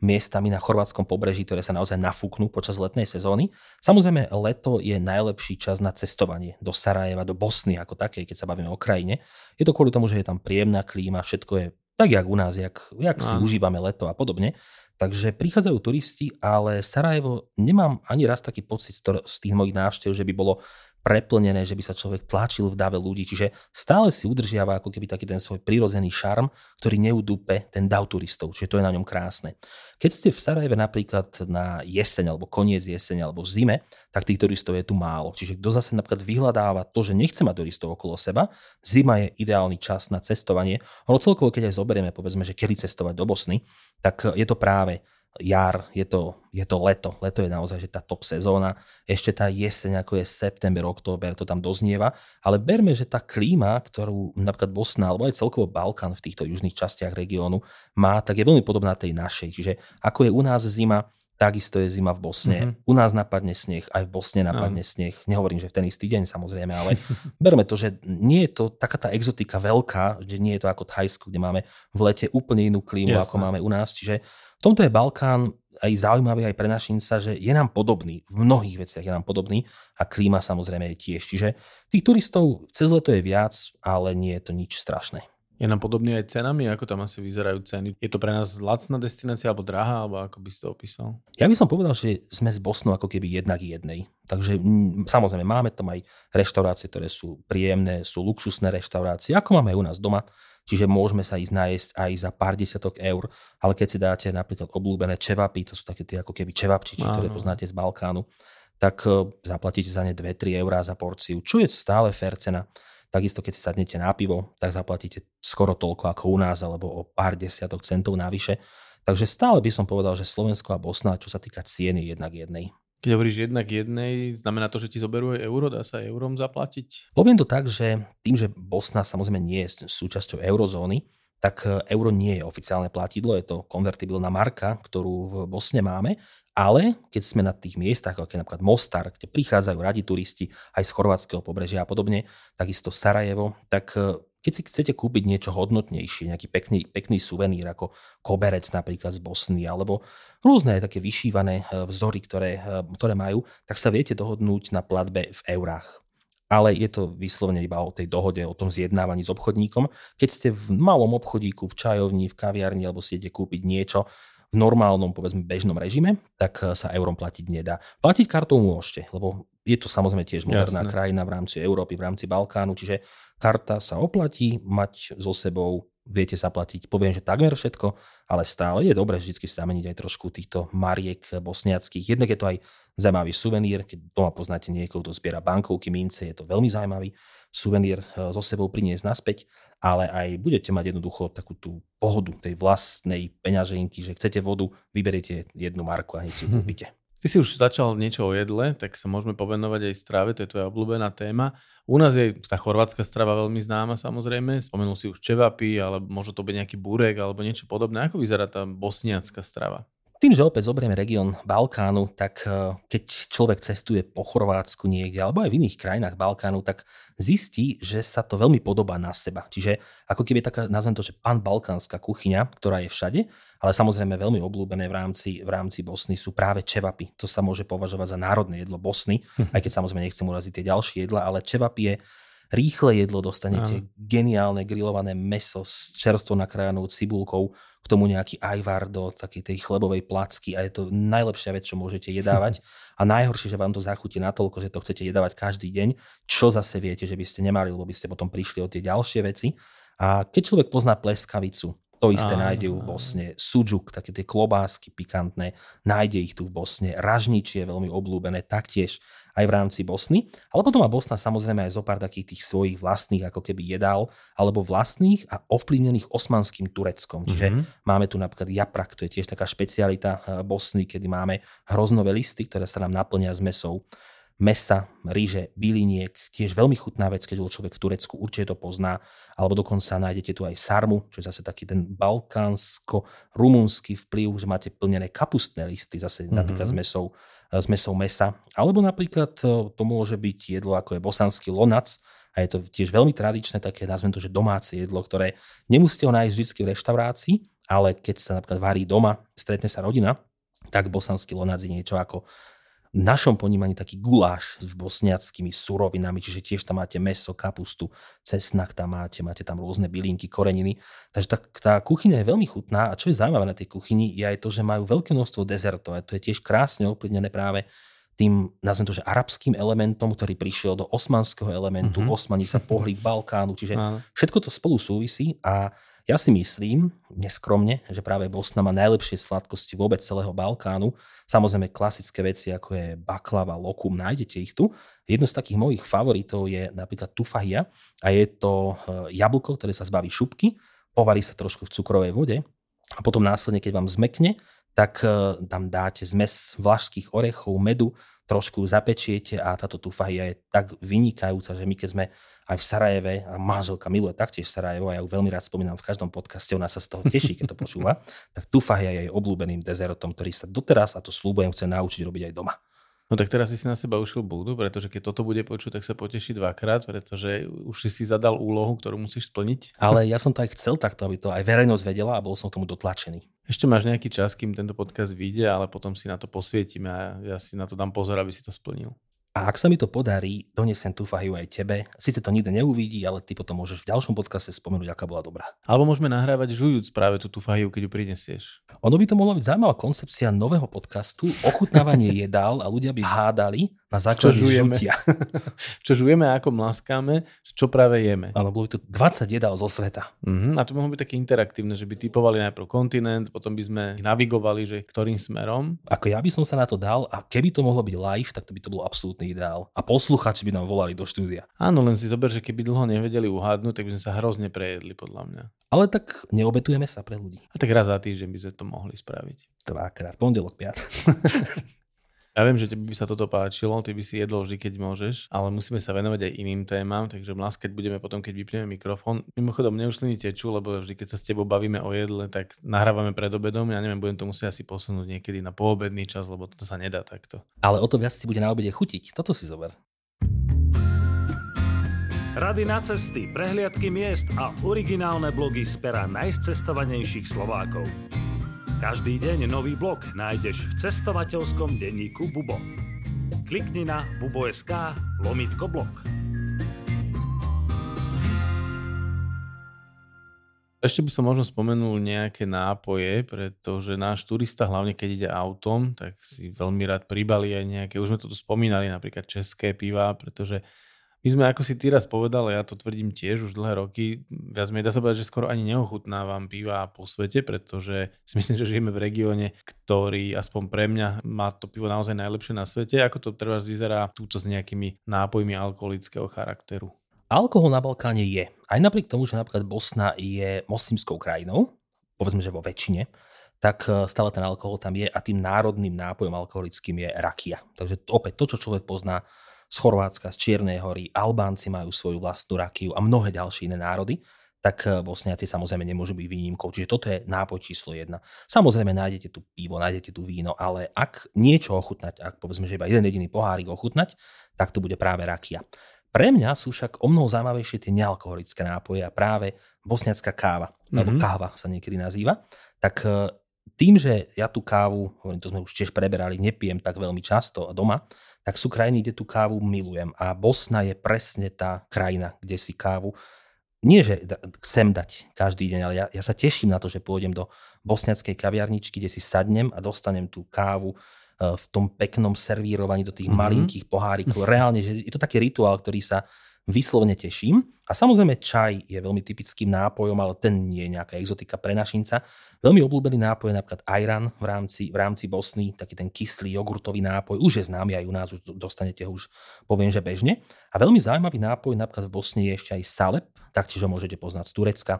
miestami na chorvátskom pobreží, ktoré sa naozaj nafúknú počas letnej sezóny. Samozrejme, leto je najlepší čas na cestovanie do Sarajeva, do Bosny ako takej, keď sa bavíme o krajine. Je to kvôli tomu, že je tam príjemná klíma, všetko je tak, jak u nás, jak, jak si užívame leto a podobne. Takže prichádzajú turisti, ale Sarajevo nemám ani raz taký pocit z tých mojich návštev, že by bolo preplnené, že by sa človek tlačil v dave ľudí, čiže stále si udržiava ako keby taký ten svoj prirodzený šarm, ktorý neudúpe ten dav turistov, čiže to je na ňom krásne. Keď ste v Sarajeve napríklad na jeseň alebo koniec jeseň alebo v zime, tak tých turistov je tu málo. Čiže kto zase napríklad vyhľadáva to, že nechce mať turistov okolo seba, zima je ideálny čas na cestovanie. Ono celkovo, keď aj zoberieme, povedzme, že kedy cestovať do Bosny, tak je to práve jar, je to, je to leto. Leto je naozaj že tá top sezóna. Ešte tá jeseň, ako je september, október, to tam doznieva. Ale berme, že tá klíma, ktorú napríklad Bosna alebo aj celkovo Balkán v týchto južných častiach regiónu má, tak je veľmi podobná tej našej. Čiže ako je u nás zima, Takisto je zima v Bosne. Mm-hmm. U nás napadne sneh, aj v Bosne napadne no. sneh. Nehovorím, že v ten istý deň samozrejme, ale berme to, že nie je to taká tá exotika veľká, že nie je to ako Thajsko, kde máme v lete úplne inú klímu, Jasne. ako máme u nás. Čiže v tomto je Balkán aj zaujímavý aj pre našinca, že je nám podobný, v mnohých veciach je nám podobný a klíma samozrejme je tiež. Čiže tých turistov cez leto je viac, ale nie je to nič strašné. Je nám podobný aj cenami, ako tam asi vyzerajú ceny? Je to pre nás lacná destinácia alebo drahá, alebo ako by si to opísal? Ja by som povedal, že sme s Bosnou ako keby jednak jednej. Takže m, samozrejme máme tam aj reštaurácie, ktoré sú príjemné, sú luxusné reštaurácie, ako máme aj u nás doma. Čiže môžeme sa ísť nájsť aj za pár desiatok eur, ale keď si dáte napríklad obľúbené čevapy, to sú také tie ako keby čevapčiči, ktoré poznáte z Balkánu, tak e, zaplatíte za ne 2-3 eurá za porciu, čo je stále fair cena. Takisto, keď si sadnete na pivo, tak zaplatíte skoro toľko ako u nás, alebo o pár desiatok centov navyše. Takže stále by som povedal, že Slovensko a Bosna, čo sa týka cieny, jednak jednej. Keď hovoríš jednak jednej, znamená to, že ti zoberú euro, dá sa eurom zaplatiť? Poviem to tak, že tým, že Bosna samozrejme nie je súčasťou eurozóny, tak euro nie je oficiálne platidlo, je to konvertibilná marka, ktorú v Bosne máme ale keď sme na tých miestach, ako je napríklad Mostar, kde prichádzajú radi turisti aj z chorvátskeho pobrežia a podobne, takisto Sarajevo, tak e, keď si chcete kúpiť niečo hodnotnejšie, nejaký pekný, pekný suvenír ako koberec napríklad z Bosny, alebo rôzne také vyšívané e, vzory, ktoré, e, ktoré majú, tak sa viete dohodnúť na platbe v eurách. Ale je to vyslovene iba o tej dohode, o tom zjednávaní s obchodníkom. Keď ste v malom obchodíku, v čajovni, v kaviarni, alebo si idete kúpiť niečo, v normálnom, povedzme, bežnom režime, tak eh, sa eurom platiť nedá. Platiť kartou môžete, lebo je to samozrejme tiež moderná Jasne. krajina v rámci Európy, v rámci Balkánu, čiže karta sa oplatí, mať so sebou viete zaplatiť, poviem, že takmer všetko, ale stále je dobré vždy si zameniť aj trošku týchto mariek bosniackých. Jednak je to aj zaujímavý suvenír, keď doma poznáte niekoho, kto zbiera bankovky, mince, je to veľmi zaujímavý suvenír so sebou priniesť naspäť, ale aj budete mať jednoducho takú tú pohodu tej vlastnej peňaženky, že chcete vodu, vyberiete jednu marku a hneď si ju kúpite. Ty si už začal niečo o jedle, tak sa môžeme povenovať aj strave, to je tvoja obľúbená téma. U nás je tá chorvátska strava veľmi známa samozrejme, spomenul si už čevapy, ale možno to byť nejaký burek alebo niečo podobné. Ako vyzerá tá bosniacká strava? Tým, že opäť zoberieme región Balkánu, tak e, keď človek cestuje po Chorvátsku niekde, alebo aj v iných krajinách Balkánu, tak zistí, že sa to veľmi podobá na seba. Čiže ako keby taká, nazvem to, že pan balkánska kuchyňa, ktorá je všade, ale samozrejme veľmi obľúbené v rámci, v rámci Bosny sú práve čevapy. To sa môže považovať za národné jedlo Bosny, aj keď samozrejme nechcem uraziť tie ďalšie jedla, ale čevapy je rýchle jedlo, dostanete Aha. geniálne grillované meso s čerstvo nakrájanou cibulkou, k tomu nejaký ajvar do takej tej chlebovej placky a je to najlepšia vec, čo môžete jedávať. A najhoršie, že vám to zachutí natoľko, že to chcete jedávať každý deň, čo zase viete, že by ste nemali, lebo by ste potom prišli o tie ďalšie veci. A keď človek pozná pleskavicu, to isté áno, nájde v Bosne. Sujuk, také tie klobásky pikantné, nájde ich tu v Bosne. Ražničie je veľmi obľúbené, taktiež aj v rámci Bosny. Ale potom má Bosna samozrejme aj zo pár takých tých svojich vlastných ako keby jedál, alebo vlastných a ovplyvnených osmanským Tureckom. Čiže mm-hmm. máme tu napríklad japrak, to je tiež taká špecialita eh, Bosny, kedy máme hroznové listy, ktoré sa nám naplnia s mesou mesa, ríže, byliniek, tiež veľmi chutná vec, keď bol človek v Turecku, určite to pozná, alebo dokonca nájdete tu aj sarmu, čo je zase taký ten balkánsko-rumunský vplyv, že máte plnené kapustné listy, zase mm-hmm. napríklad s mesou, s mesou mesa, alebo napríklad e, to môže byť jedlo ako je bosanský lonac, a je to tiež veľmi tradičné, také nazvem to, že domáce jedlo, ktoré nemusíte ho nájsť vždy v reštaurácii, ale keď sa napríklad varí doma, stretne sa rodina, tak bosanský lonac je niečo ako v našom ponímaní taký guláš s bosniackými surovinami, čiže tiež tam máte meso, kapustu, cesnak tam máte, máte tam rôzne bylinky, koreniny. Takže tá, tá kuchyňa je veľmi chutná a čo je zaujímavé na tej kuchyni je aj to, že majú veľké množstvo dezertov a to je tiež krásne ovplyvnené práve tým, nazvem to, že arabským elementom, ktorý prišiel do osmanského elementu, mm-hmm. osmani sa pohli k Balkánu, čiže všetko to spolu súvisí a ja si myslím, neskromne, že práve Bosna má najlepšie sladkosti vôbec celého Balkánu. Samozrejme klasické veci, ako je baklava, lokum, nájdete ich tu. Jedno z takých mojich favoritov je napríklad tufahia a je to eh, jablko, ktoré sa zbaví šupky, povarí sa trošku v cukrovej vode a potom následne, keď vám zmekne, tak eh, tam dáte zmes vlašských orechov, medu, trošku zapečiete a táto tufahia je tak vynikajúca, že my keď sme aj v Sarajeve, a manželka miluje taktiež Sarajevo, a ja ju veľmi rád spomínam v každom podcaste, ona sa z toho teší, keď to počúva, tak tufahia je jej obľúbeným dezertom, ktorý sa doteraz, a to slúbujem, chce naučiť robiť aj doma. No tak teraz si na seba ušil búdu, pretože keď toto bude počuť, tak sa poteší dvakrát, pretože už si si zadal úlohu, ktorú musíš splniť. Ale ja som to aj chcel takto, aby to aj verejnosť vedela a bol som tomu dotlačený. Ešte máš nejaký čas, kým tento podcast vyjde, ale potom si na to posvietime a ja si na to dám pozor, aby si to splnil. A ak sa mi to podarí, donesem tú fahiu aj tebe. Sice to nikto neuvidí, ale ty potom môžeš v ďalšom podcaste spomenúť, aká bola dobrá. Alebo môžeme nahrávať žujúc práve tú, tú fahiu, keď ju prinesieš. Ono by to mohla byť zaujímavá koncepcia nového podcastu, ochutnávanie jedál a ľudia by hádali, na základe čo žujeme. žutia. čo žujeme a ako mlaskáme, čo práve jeme. Áno, bolo by to 20 jedál zo sveta. Uh-huh. A to mohlo byť také interaktívne, že by typovali najprv kontinent, potom by sme navigovali, že ktorým smerom. Ako ja by som sa na to dal a keby to mohlo byť live, tak to by to bol absolútny ideál. A posluchači by nám volali do štúdia. Áno, len si zober, že keby dlho nevedeli uhádnuť, tak by sme sa hrozne prejedli, podľa mňa. Ale tak neobetujeme sa pre ľudí. A tak raz za týždeň by sme to mohli spraviť. Dvakrát, pondelok, piat. Ja viem, že tebe by sa toto páčilo, ty by si jedol vždy, keď môžeš, ale musíme sa venovať aj iným témam, takže mlaskať budeme potom, keď vypneme mikrofón. Mimochodom, mne už tečú, lebo vždy, keď sa s tebou bavíme o jedle, tak nahrávame pred obedom. Ja neviem, budem to musieť asi posunúť niekedy na poobedný čas, lebo toto sa nedá takto. Ale o to viac ti bude na obede chutiť. Toto si zober. Rady na cesty, prehliadky miest a originálne blogy z pera najcestovanejších Slovákov. Každý deň nový blog nájdeš v cestovateľskom denníku Bubo. Klikni na bubo.sk lomitko blog. Ešte by som možno spomenul nejaké nápoje, pretože náš turista, hlavne keď ide autom, tak si veľmi rád pribali aj nejaké, už sme to tu spomínali, napríklad české piva, pretože my sme, ako si ty raz povedal, ja to tvrdím tiež už dlhé roky, viac menej dá sa povedať, že skoro ani neochutnávam piva po svete, pretože si myslím, že žijeme v regióne, ktorý aspoň pre mňa má to pivo naozaj najlepšie na svete. Ako to treba vyzerá túto s nejakými nápojmi alkoholického charakteru? Alkohol na Balkáne je. Aj napriek tomu, že napríklad Bosna je moslimskou krajinou, povedzme, že vo väčšine, tak e, stále ten alkohol tam je a tým národným nápojom alkoholickým je rakia. Takže opäť to, čo človek pozná z Chorvátska, z Čiernej hory, Albánci majú svoju vlastnú rakiu a mnohé ďalšie iné národy, tak eh, Bosniaci samozrejme nemôžu byť výnimkou. Čiže toto je nápoj číslo jedna. Samozrejme nájdete tu pivo, nájdete tu víno, ale ak niečo ochutnať, ak povedzme, že iba jeden jediný pohárik ochutnať, tak to bude práve rakia. Pre mňa sú však o mnoho zaujímavejšie tie nealkoholické nápoje a práve bosniacká káva, mm-hmm. alebo mhm. káva sa niekedy nazýva. Tak eh, tým, že ja tú kávu, to sme už tiež preberali, nepijem tak veľmi často doma, tak sú krajiny, kde tú kávu milujem. A Bosna je presne tá krajina, kde si kávu nie, že chcem dať každý deň, ale ja, ja sa teším na to, že pôjdem do bosniackej kaviarničky, kde si sadnem a dostanem tú kávu e, v tom peknom servírovaní do tých mm-hmm. malinkých pohárikov. Reálne, že je to taký rituál, ktorý sa vyslovene teším. A samozrejme čaj je veľmi typickým nápojom, ale ten nie je nejaká exotika pre našinca. Veľmi obľúbený nápoj je napríklad Ajran v rámci, v rámci Bosny, taký ten kyslý jogurtový nápoj, už je známy aj u nás, už dostanete už poviem, že bežne. A veľmi zaujímavý nápoj napríklad v Bosne je ešte aj Salep, taktiež ho môžete poznať z Turecka,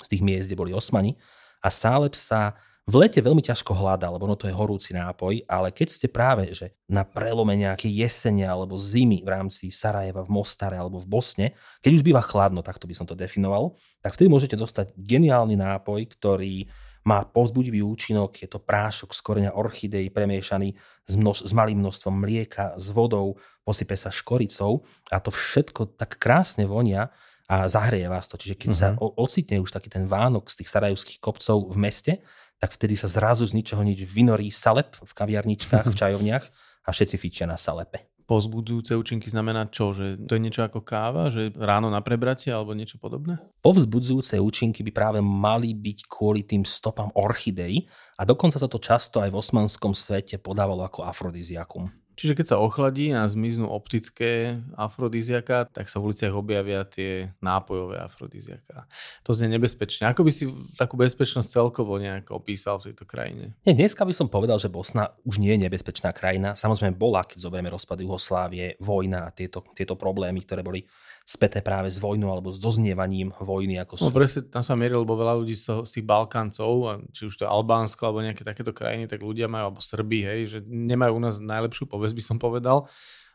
z tých miest, kde boli osmani. A Salep sa v lete veľmi ťažko hľadá, lebo no to je horúci nápoj, ale keď ste práve že na prelome nejaké jesene alebo zimy v rámci Sarajeva, v Mostare alebo v Bosne, keď už býva chladno, takto by som to definoval, tak vtedy môžete dostať geniálny nápoj, ktorý má povzbudivý účinok, je to prášok z koreňa orchidei premiešaný s, množ- s malým množstvom mlieka, s vodou, posype sa škoricou a to všetko tak krásne vonia a zahreje vás to. Čiže keď uh-huh. sa mhm. ocitne už taký ten Vánok z tých sarajovských kopcov v meste, tak vtedy sa zrazu z ničoho nič vynorí salep v kaviarničkách, v čajovniach a všetci fičia na salepe. Povzbudzujúce účinky znamená čo? Že to je niečo ako káva? Že ráno na prebratie alebo niečo podobné? Povzbudzujúce účinky by práve mali byť kvôli tým stopám orchidei a dokonca sa to často aj v osmanskom svete podávalo ako afrodiziakum. Čiže keď sa ochladí a zmiznú optické afrodiziaka, tak sa v uliciach objavia tie nápojové afrodiziaka. To znie nebezpečne. Ako by si takú bezpečnosť celkovo nejak opísal v tejto krajine? Nie, dneska by som povedal, že Bosna už nie je nebezpečná krajina. Samozrejme bola, keď zoberieme rozpady Jugoslávie, vojna a tieto, tieto problémy, ktoré boli späté práve s vojnou alebo s doznievaním vojny. Ako sú... No presne, tam sa mieril, lebo veľa ľudí z, toho, z tých Balkáncov, či už to je Albánsko alebo nejaké takéto krajiny, tak ľudia majú, alebo Srby, hej, že nemajú u nás najlepšiu povesť, by som povedal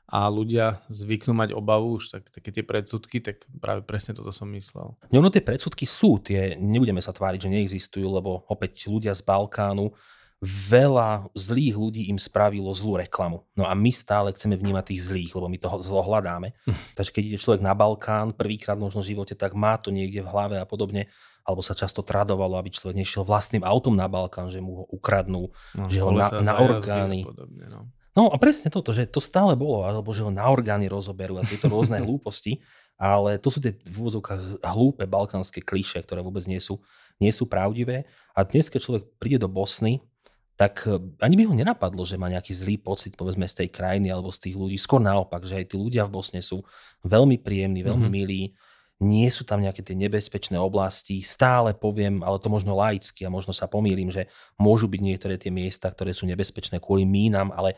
a ľudia zvyknú mať obavu, už tak, také tie predsudky, tak práve presne toto som myslel. No, no tie predsudky sú, tie nebudeme sa tváriť, že neexistujú, lebo opäť ľudia z Balkánu veľa zlých ľudí im spravilo zlú reklamu. No a my stále chceme vnímať tých zlých, lebo my toho zlo hľadáme. Takže keď ide človek na Balkán prvýkrát možno v živote, tak má to niekde v hlave a podobne. Alebo sa často tradovalo, aby človek nešiel vlastným autom na Balkán, že mu ho ukradnú, no, že ho na, na orgány. Podobne, no. no a presne toto, že to stále bolo, alebo že ho na orgány rozoberú a tieto rôzne hlúposti. Ale to sú tie v úvodzovkách hlúpe balkánske kliše, ktoré vôbec nie sú, nie sú pravdivé. A dnes, keď človek príde do Bosny, tak e, ani by ho nenapadlo, že má nejaký zlý pocit povedzme z tej krajiny alebo z tých ľudí. Skôr naopak, že aj tí ľudia v Bosne sú veľmi príjemní, veľmi mm-hmm. milí, nie sú tam nejaké tie nebezpečné oblasti. Stále poviem, ale to možno laicky a možno sa pomýlim, že môžu byť niektoré tie miesta, ktoré sú nebezpečné kvôli mínam, ale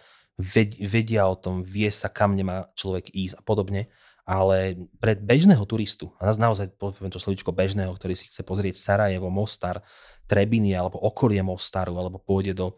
vedia o tom, vie sa, kam nemá človek ísť a podobne ale pre bežného turistu, a nás naozaj poviem to slovičko bežného, ktorý si chce pozrieť Sarajevo, Mostar, Trebiny alebo okolie Mostaru, alebo pôjde do,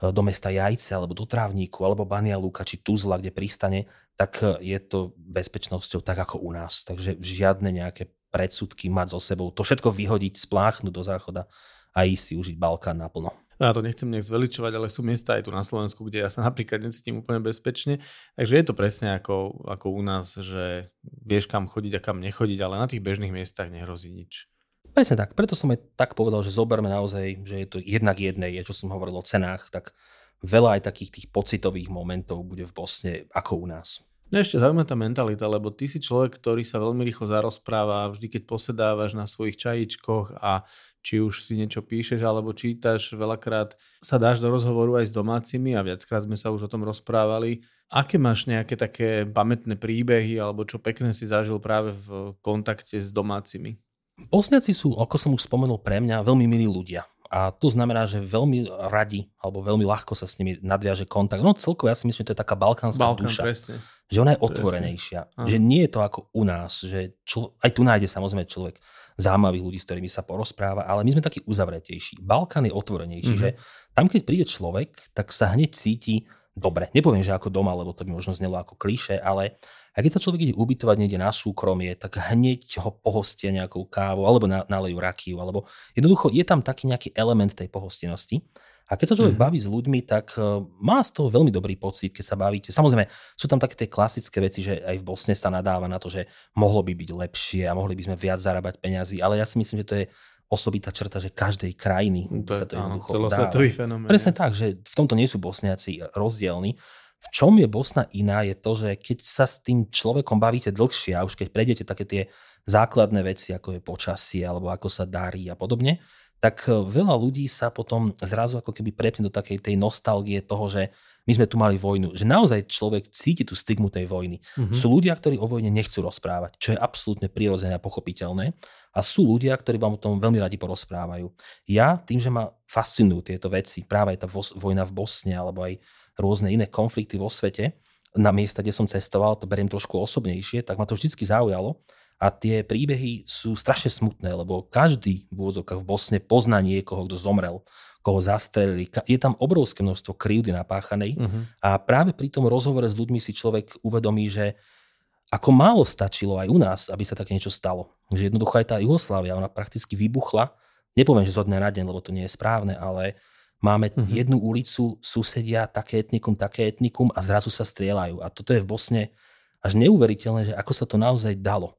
e, do mesta Jajce, alebo do Trávníku, alebo Bania Luka, či Tuzla, kde pristane, tak e, je to bezpečnosťou tak ako u nás. Takže žiadne nejaké predsudky mať so sebou, to všetko vyhodiť, spláchnuť do záchoda a ísť si užiť Balkán naplno. Ja to nechcem nech zveličovať, ale sú miesta aj tu na Slovensku, kde ja sa napríklad necítim úplne bezpečne. Takže je to presne ako, ako u nás, že vieš kam chodiť a kam nechodiť, ale na tých bežných miestach nehrozí nič. Presne tak. Preto som aj tak povedal, že zoberme naozaj, že je to jednak jednej, je, čo som hovoril o cenách, tak veľa aj takých tých pocitových momentov bude v Bosne ako u nás. Mňa ešte zaujíma tá mentalita, lebo ty si človek, ktorý sa veľmi rýchlo zarozpráva, vždy keď posedávaš na svojich čajičkoch a či už si niečo píšeš alebo čítaš, veľakrát sa dáš do rozhovoru aj s domácimi a viackrát sme sa už o tom rozprávali. Aké máš nejaké také pamätné príbehy alebo čo pekné si zažil práve v kontakte s domácimi? Bosniaci sú, ako som už spomenul, pre mňa veľmi milí ľudia. A to znamená, že veľmi radi alebo veľmi ľahko sa s nimi nadviaže kontakt. No celkovo ja si myslím, že to je taká balkánska Balkán, duša. Presne. Že ona je otvorenejšia. Že nie je to ako u nás. Že člo, aj tu nájde samozrejme človek zaujímavých ľudí, s ktorými sa porozpráva, ale my sme takí uzavretejší. Balkán je otvorenejší, mm-hmm. že tam, keď príde človek, tak sa hneď cíti dobre. Nepoviem, že ako doma, lebo to by možno znelo ako klíše, ale a keď sa človek ide ubytovať niekde na súkromie, tak hneď ho pohostia nejakou kávou, alebo na, nalejú rakiu, alebo jednoducho je tam taký nejaký element tej pohostinnosti. A keď sa človek mm-hmm. baví s ľuďmi, tak uh, má z toho veľmi dobrý pocit, keď sa bavíte. Samozrejme, sú tam také tie klasické veci, že aj v Bosne sa nadáva na to, že mohlo by byť lepšie a mohli by sme viac zarábať peniazy, ale ja si myslím, že to je osobitá črta, že každej krajiny to je, sa to jednoducho celosvetový fenomén. Presne tak, že v tomto nie sú Bosniaci rozdielni. V čom je Bosna iná, je to, že keď sa s tým človekom bavíte dlhšie a už keď prejdete také tie základné veci, ako je počasie, alebo ako sa darí a podobne, tak e, veľa ľudí sa potom zrazu ako keby prepne do takej tej nostalgie toho, že my sme tu mali vojnu. Že naozaj človek cíti tú stigmu tej vojny. Mm-hmm. Sú ľudia, ktorí o vojne nechcú rozprávať, čo je absolútne prirodzené a pochopiteľné. A sú ľudia, ktorí vám o tom veľmi radi porozprávajú. Ja tým, že ma fascinujú tieto veci, práve aj tá vojna v Bosne alebo aj rôzne iné konflikty vo svete, na miesta, kde som cestoval, to beriem trošku osobnejšie, tak ma to vždy zaujalo. A tie príbehy sú strašne smutné, lebo každý v úvodzovkách v Bosne pozná niekoho, kto zomrel, koho zastrelili. Je tam obrovské množstvo krivdy napáchanej uh-huh. a práve pri tom rozhovore s ľuďmi si človek uvedomí, že ako málo stačilo aj u nás, aby sa také niečo stalo. Že jednoducho aj tá Jugoslávia, ona prakticky vybuchla. Nepoviem, že zo dňa na deň, lebo to nie je správne, ale Máme uh-huh. jednu ulicu, susedia, také etnikum, také etnikum a zrazu sa strieľajú. A toto je v Bosne až neuveriteľné, že ako sa to naozaj dalo.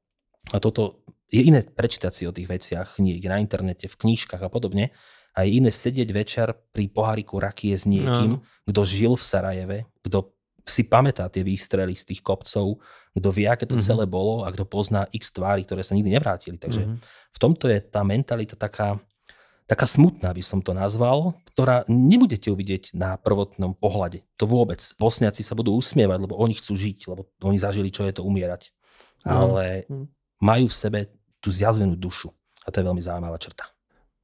A toto je iné prečítať si o tých veciach niekde na internete, v knížkach a podobne. A je iné sedieť večer pri poháriku rakie s niekým, no. kto žil v Sarajeve, kto si pamätá tie výstrely z tých kopcov, kto vie, aké to uh-huh. celé bolo a kto pozná x tvári, ktoré sa nikdy nevrátili. Takže uh-huh. v tomto je tá mentalita taká taká smutná by som to nazval, ktorá nebudete uvidieť na prvotnom pohľade. To vôbec. Bosniaci sa budú usmievať, lebo oni chcú žiť, lebo oni zažili, čo je to umierať. No. Ale hm. Majú v sebe tú zjazvenú dušu. A to je veľmi zaujímavá črta.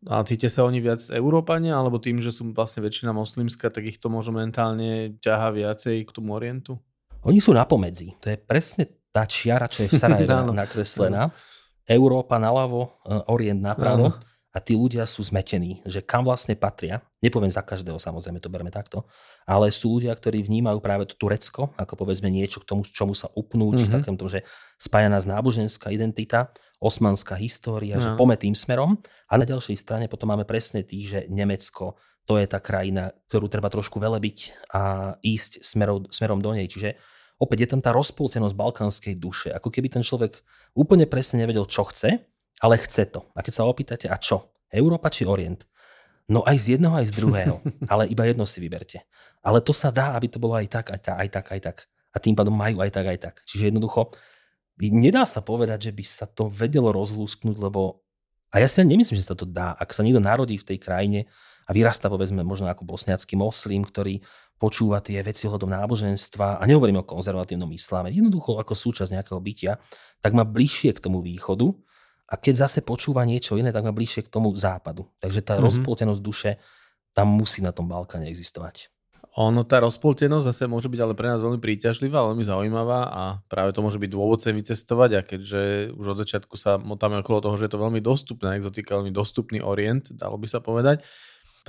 A cítia sa oni viac Európania, alebo tým, že sú vlastne väčšina moslimská, tak ich to možno mentálne ťaha viacej k tomu orientu? Oni sú na pomedzi. To je presne tá čiara, čo je v Sarajeve nakreslená. Európa naľavo, e, Orient napravo. Áno a tí ľudia sú zmetení, že kam vlastne patria. Nepoviem za každého, samozrejme, to berme takto. Ale sú ľudia, ktorí vnímajú práve to Turecko, ako povedzme niečo k tomu, čomu sa upnúť, mm-hmm. takým tom, že spája nás náboženská identita, osmanská história, no. že pome tým smerom. A na ďalšej strane potom máme presne tých, že Nemecko, to je tá krajina, ktorú treba trošku velebiť a ísť smerom, smerom do nej. Čiže opäť je tam tá rozpoltenosť balkánskej duše. Ako keby ten človek úplne presne nevedel, čo chce, ale chce to. A keď sa opýtate, a čo? Európa či Orient? No aj z jedného, aj z druhého. ale iba jedno si vyberte. Ale to sa dá, aby to bolo aj tak, aj tak, aj tak, aj tak. A tým pádom majú aj tak, aj tak. Čiže jednoducho, nedá sa povedať, že by sa to vedelo rozlúsknuť, lebo a ja si nemyslím, že sa to dá. Ak sa niekto narodí v tej krajine a vyrastá, povedzme, možno ako bosniacký moslim, ktorý počúva tie veci ohľadom náboženstva, a nehovorím o konzervatívnom isláme, jednoducho ako súčasť nejakého bytia, tak má bližšie k tomu východu a keď zase počúva niečo iné, tak má bližšie k tomu západu. Takže tá mm-hmm. rozpoltenosť duše tam musí na tom Balkáne existovať. Ono, tá rozpoltenosť zase môže byť ale pre nás veľmi príťažlivá, veľmi zaujímavá a práve to môže byť dôvod sem vycestovať a keďže už od začiatku sa motáme okolo toho, že je to veľmi dostupná exotika, veľmi dostupný orient, dalo by sa povedať,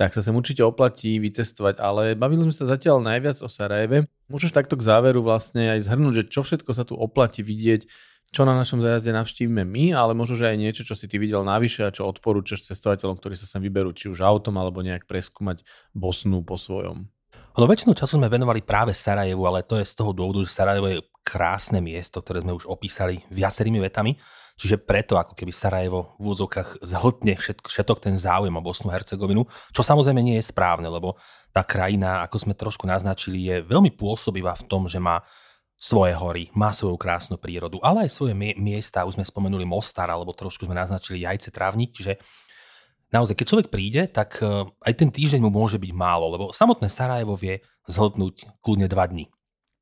tak sa sem určite oplatí vycestovať, ale bavili sme sa zatiaľ najviac o Sarajeve. Môžeš takto k záveru vlastne aj zhrnúť, že čo všetko sa tu oplatí vidieť čo na našom zájazde navštívime my, ale možno, že aj niečo, čo si ty videl navyše a čo odporúčaš cestovateľom, ktorí sa sem vyberú, či už autom, alebo nejak preskúmať Bosnu po svojom. No väčšinu času sme venovali práve Sarajevu, ale to je z toho dôvodu, že Sarajevo je krásne miesto, ktoré sme už opísali viacerými vetami. Čiže preto ako keby Sarajevo v úzokách zhltne všetko, všetok ten záujem o Bosnu a Hercegovinu, čo samozrejme nie je správne, lebo tá krajina, ako sme trošku naznačili, je veľmi pôsobivá v tom, že má svoje hory, má svoju krásnu prírodu, ale aj svoje miesta, už sme spomenuli Mostar, alebo trošku sme naznačili Jajce Trávnik, čiže naozaj, keď človek príde, tak eh, aj ten týždeň mu môže byť málo, lebo samotné Sarajevo vie zhltnúť kľudne dva dní.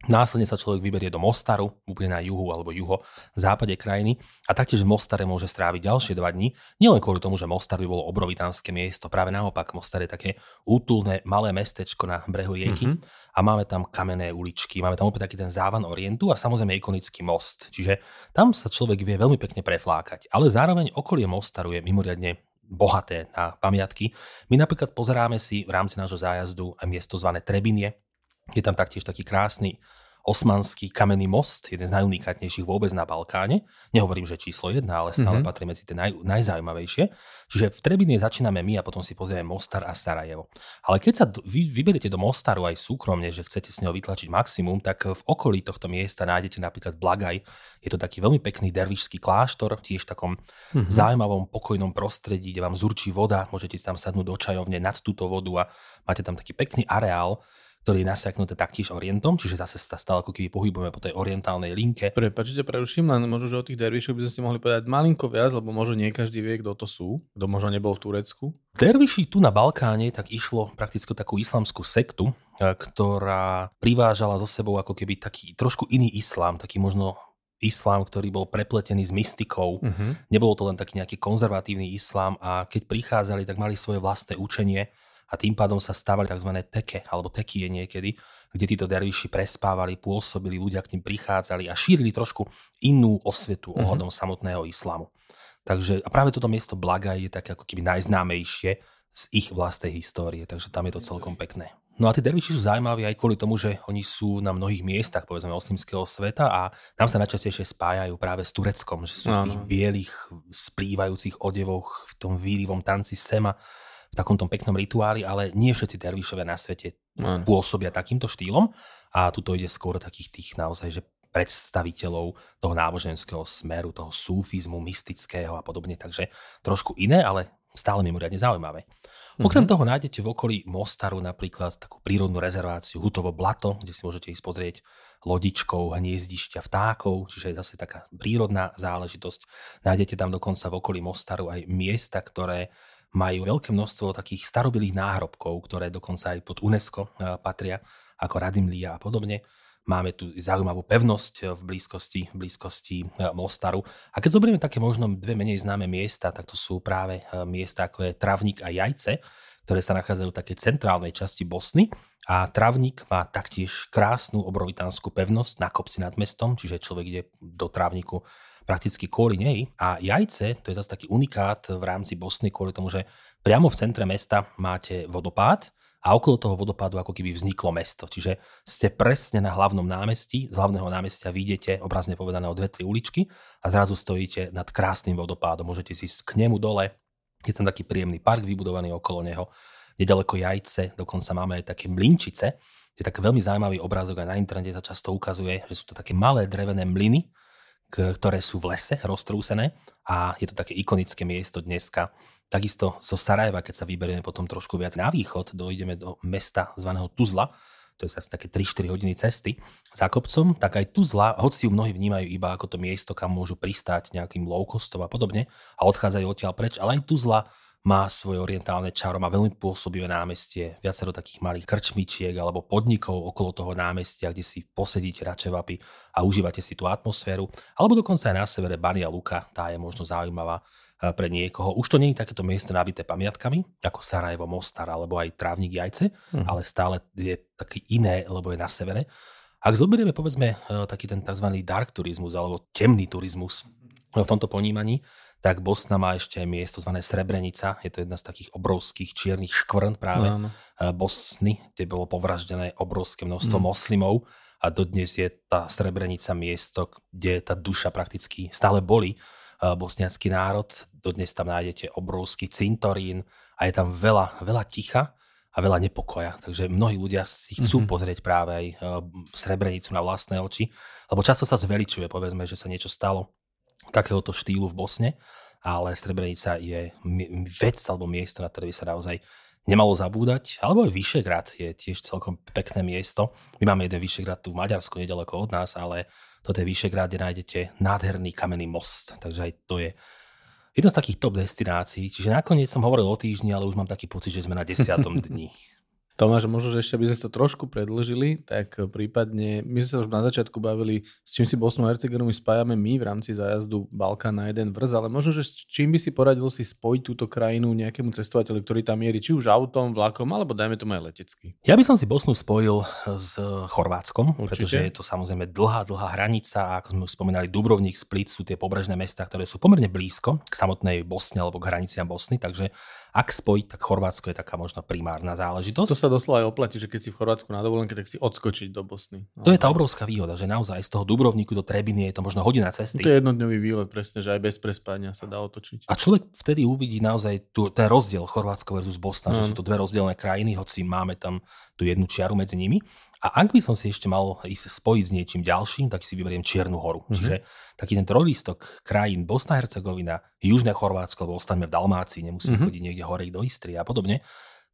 Následne sa človek vyberie do Mostaru, úplne na juhu alebo juho západe krajiny a taktiež v Mostare môže stráviť ďalšie dva dní. Nielen kvôli tomu, že Mostar by bolo obrovitánske miesto, práve naopak Mostar je také útulné malé mestečko na brehu rieky mm-hmm. a máme tam kamenné uličky, máme tam opäť taký ten závan Orientu a samozrejme ikonický most. Čiže tam sa človek vie veľmi pekne preflákať, ale zároveň okolie Mostaru je mimoriadne bohaté na pamiatky. My napríklad pozeráme si v rámci nášho zájazdu aj miesto zvané Trebinie, je tam taktiež taký krásny osmanský kamenný most, jeden z najunikátnejších vôbec na Balkáne. Nehovorím, že číslo jedna, ale stále mm-hmm. patrí medzi tie naj, najzaujímavejšie. Čiže v Trebine začíname my a potom si pozrieme Mostar a Sarajevo. Ale keď sa vy vyberiete do Mostaru aj súkromne, že chcete s neho vytlačiť maximum, tak v okolí tohto miesta nájdete napríklad Blagaj. Je to taký veľmi pekný dervišský kláštor, tiež v takom mm-hmm. zaujímavom pokojnom prostredí, kde vám zurčí voda, môžete si tam sadnúť do čajovne nad túto vodu a máte tam taký pekný areál, ktorý je nasiaknuté taktiež orientom, čiže zase sa stále ako keby pohybujeme po tej orientálnej linke. Prepačte, preruším, len možno, že o tých dervišoch by sme si mohli povedať malinko viac, lebo možno nie každý vie, kto to sú, kto možno nebol v Turecku. Derviši tu na Balkáne tak išlo prakticky takú islamskú sektu, e, ktorá privážala so sebou ako keby taký trošku iný islám, taký možno islám, ktorý bol prepletený s mystikou. Uh-huh. Nebolo to len taký nejaký konzervatívny islám a keď prichádzali, tak mali svoje vlastné učenie a tým pádom sa stávali tzv. teke alebo tekie niekedy, kde títo derviši prespávali, pôsobili, ľudia k ním prichádzali a šírili trošku inú osvetu mm-hmm. ohľadom samotného islamu. Takže a práve toto miesto Blaga je také ako keby najznámejšie z ich vlastnej histórie, takže tam je to celkom pekné. No a tí derviši sú zaujímaví aj kvôli tomu, že oni sú na mnohých miestach, povedzme, oslimského sveta a tam sa najčastejšie spájajú práve s Tureckom, že sú v tých bielých splývajúcich odevoch, v tom výrivom tanci Sema v takomto peknom rituáli, ale nie všetci dervišovia na svete ano. pôsobia takýmto štýlom a tuto ide skôr takých tých naozaj, že predstaviteľov toho náboženského smeru, toho súfizmu, mystického a podobne, takže trošku iné, ale stále mimoriadne zaujímavé. Okrem mm-hmm. toho nájdete v okolí Mostaru napríklad takú prírodnú rezerváciu Hutovo blato, kde si môžete ísť pozrieť lodičkou hniezdišťa vtákov, čiže je zase taká prírodná záležitosť. Nájdete tam dokonca v okolí Mostaru aj miesta, ktoré majú veľké množstvo takých starobilých náhrobkov, ktoré dokonca aj pod UNESCO patria, ako Radimlia a podobne. Máme tu zaujímavú pevnosť v blízkosti, v blízkosti Mostaru. A keď zoberieme také možno dve menej známe miesta, tak to sú práve miesta ako je Travník a Jajce, ktoré sa nachádzajú v takej centrálnej časti Bosny. A Travník má taktiež krásnu obrovitánsku pevnosť na kopci nad mestom, čiže človek ide do Travníku prakticky kvôli nej. A Jajce, to je zase taký unikát v rámci Bosny kvôli tomu, že priamo v centre mesta máte vodopád, a okolo toho vodopádu ako keby vzniklo mesto. Čiže ste presne na hlavnom námestí, z hlavného námestia vidíte, obrazne povedané, o dve, tri uličky a zrazu stojíte nad krásnym vodopádom. Môžete si k nemu dole, je tam taký príjemný park vybudovaný okolo neho. Nedaleko Jajce, dokonca máme aj také mlinčice. Je taký veľmi zaujímavý obrázok aj na internete sa často ukazuje, že sú to také malé drevené mlyny, ktoré sú v lese roztrúsené a je to také ikonické miesto dneska. Takisto zo Sarajeva, keď sa vyberieme potom trošku viac na východ, dojdeme do mesta zvaného Tuzla, to je asi také 3-4 hodiny cesty za kopcom, tak aj Tuzla, hoci ju mnohí vnímajú iba ako to miesto, kam môžu pristáť nejakým low costom a podobne a odchádzajú odtiaľ preč, ale aj Tuzla má svoje orientálne čaro, má veľmi pôsobivé námestie, viacero takých malých krčmičiek alebo podnikov okolo toho námestia, kde si posedíte račevapy a užívate si tú atmosféru. Alebo dokonca aj na severe Bania Luka, tá je možno zaujímavá eh, pre niekoho. Už to nie je takéto miesto nabité pamiatkami, ako Sarajevo, Mostar alebo aj Trávnik Jajce, hmm. ale stále je také iné, lebo je na severe. Ak zoberieme povedzme eh, taký ten tzv. dark turizmus alebo temný turizmus v tomto ponímaní, tak Bosna má ešte miesto zvané Srebrenica. Je to jedna z takých obrovských čiernych škvrn práve no, no. Bosny, kde bolo povraždené obrovské množstvo mm. moslimov a dodnes je tá Srebrenica miesto, kde tá duša prakticky stále boli eh, bosniacký národ. Dodnes tam nájdete obrovský cintorín a je tam veľa, veľa ticha a veľa nepokoja. Takže mnohí ľudia si chcú mm-hmm. pozrieť práve aj eh, Srebrenicu na vlastné oči, lebo často sa zveličuje, povedzme, že sa niečo stalo takéhoto štýlu v Bosne, ale Srebrenica je vec alebo miesto, na ktoré by sa naozaj nemalo zabúdať, alebo aj Vyšegrad je tiež celkom pekné miesto. My máme jeden Vyšegrad tu v Maďarsku, nedaleko od nás, ale toto je Vyšegrad, kde nájdete nádherný kamenný most, takže aj to je jedna z takých top destinácií. Čiže nakoniec som hovoril o týždni, ale už mám taký pocit, že sme na desiatom dni. Tomáš, možno, že ešte by sme to trošku predlžili, tak prípadne, my sme sa už na začiatku bavili, s čím si Bosnu a Hercegovinu spájame my v rámci zájazdu Balkán na jeden vrz, ale možno, že s čím by si poradil si spojiť túto krajinu nejakému cestovateľu, ktorý tam mierí, či už autom, vlakom, alebo dajme tomu aj letecky. Ja by som si Bosnu spojil s Chorvátskom, Určite. pretože je to samozrejme dlhá, dlhá hranica a ako sme už spomínali, Dubrovník, Split sú tie pobrežné mesta, ktoré sú pomerne blízko k samotnej Bosne alebo k hraniciam Bosny, takže ak spojiť, tak Chorvátsko je taká možno primárna záležitosť. To sa doslova aj oplatí, že keď si v Chorvátsku na dovolenke, tak si odskočiť do Bosny. To je tá obrovská výhoda, že naozaj z toho Dubrovníku do Trebiny je to možno hodina cesty. To je jednodňový výlet, presne, že aj bez prespania sa dá otočiť. A človek vtedy uvidí naozaj tu, ten rozdiel Chorvátsko versus Bosna, mm. že sú to dve rozdielne krajiny, hoci máme tam tú jednu čiaru medzi nimi. A ak by som si ešte mal ísť spojiť s niečím ďalším, tak si vyberiem Čiernu horu. Mm-hmm. Čiže taký ten trojlistok krajín Bosna, Hercegovina, Južné Chorvátsko, lebo ostaneme v Dalmácii, nemusíme mm-hmm. chodiť niekde hore do Istrie a podobne,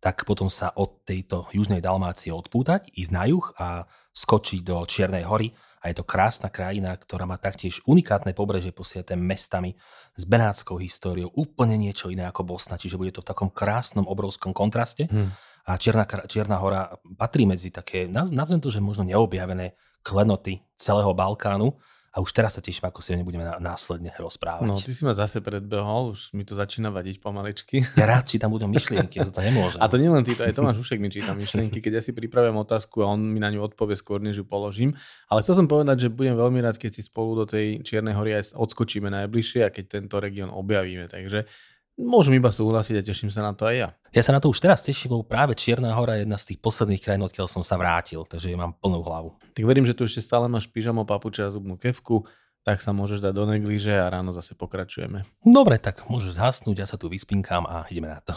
tak potom sa od tejto južnej Dalmácie odpútať, ísť na juh a skočiť do Čiernej hory. A je to krásna krajina, ktorá má taktiež unikátne pobrežie posiete mestami s benátskou históriou, úplne niečo iné ako Bosna, čiže bude to v takom krásnom, obrovskom kontraste. Mm a Čierna, Čierna hora patrí medzi také, nazvem to, že možno neobjavené klenoty celého Balkánu. A už teraz sa teším, ako si o nej budeme následne rozprávať. No, ty si ma zase predbehol, už mi to začína vadiť pomaličky. Ja rád čítam budem myšlienky, ja to nemôžem. A to nielen ty, to aj Tomáš Ušek mi číta myšlienky, keď ja si pripravujem otázku a on mi na ňu odpovie skôr, než ju položím. Ale chcel som povedať, že budem veľmi rád, keď si spolu do tej Čiernej hory aj odskočíme najbližšie a keď tento región objavíme. Takže Môžem iba súhlasiť a teším sa na to aj ja. Ja sa na to už teraz teším, lebo práve Čierna hora je jedna z tých posledných krajín, odkiaľ som sa vrátil, takže ja mám plnú hlavu. Tak verím, že tu ešte stále máš pyžamo, papuče a zubnú kevku, tak sa môžeš dať do negliže a ráno zase pokračujeme. Dobre, tak môžeš zhasnúť, ja sa tu vyspinkám a ideme na to.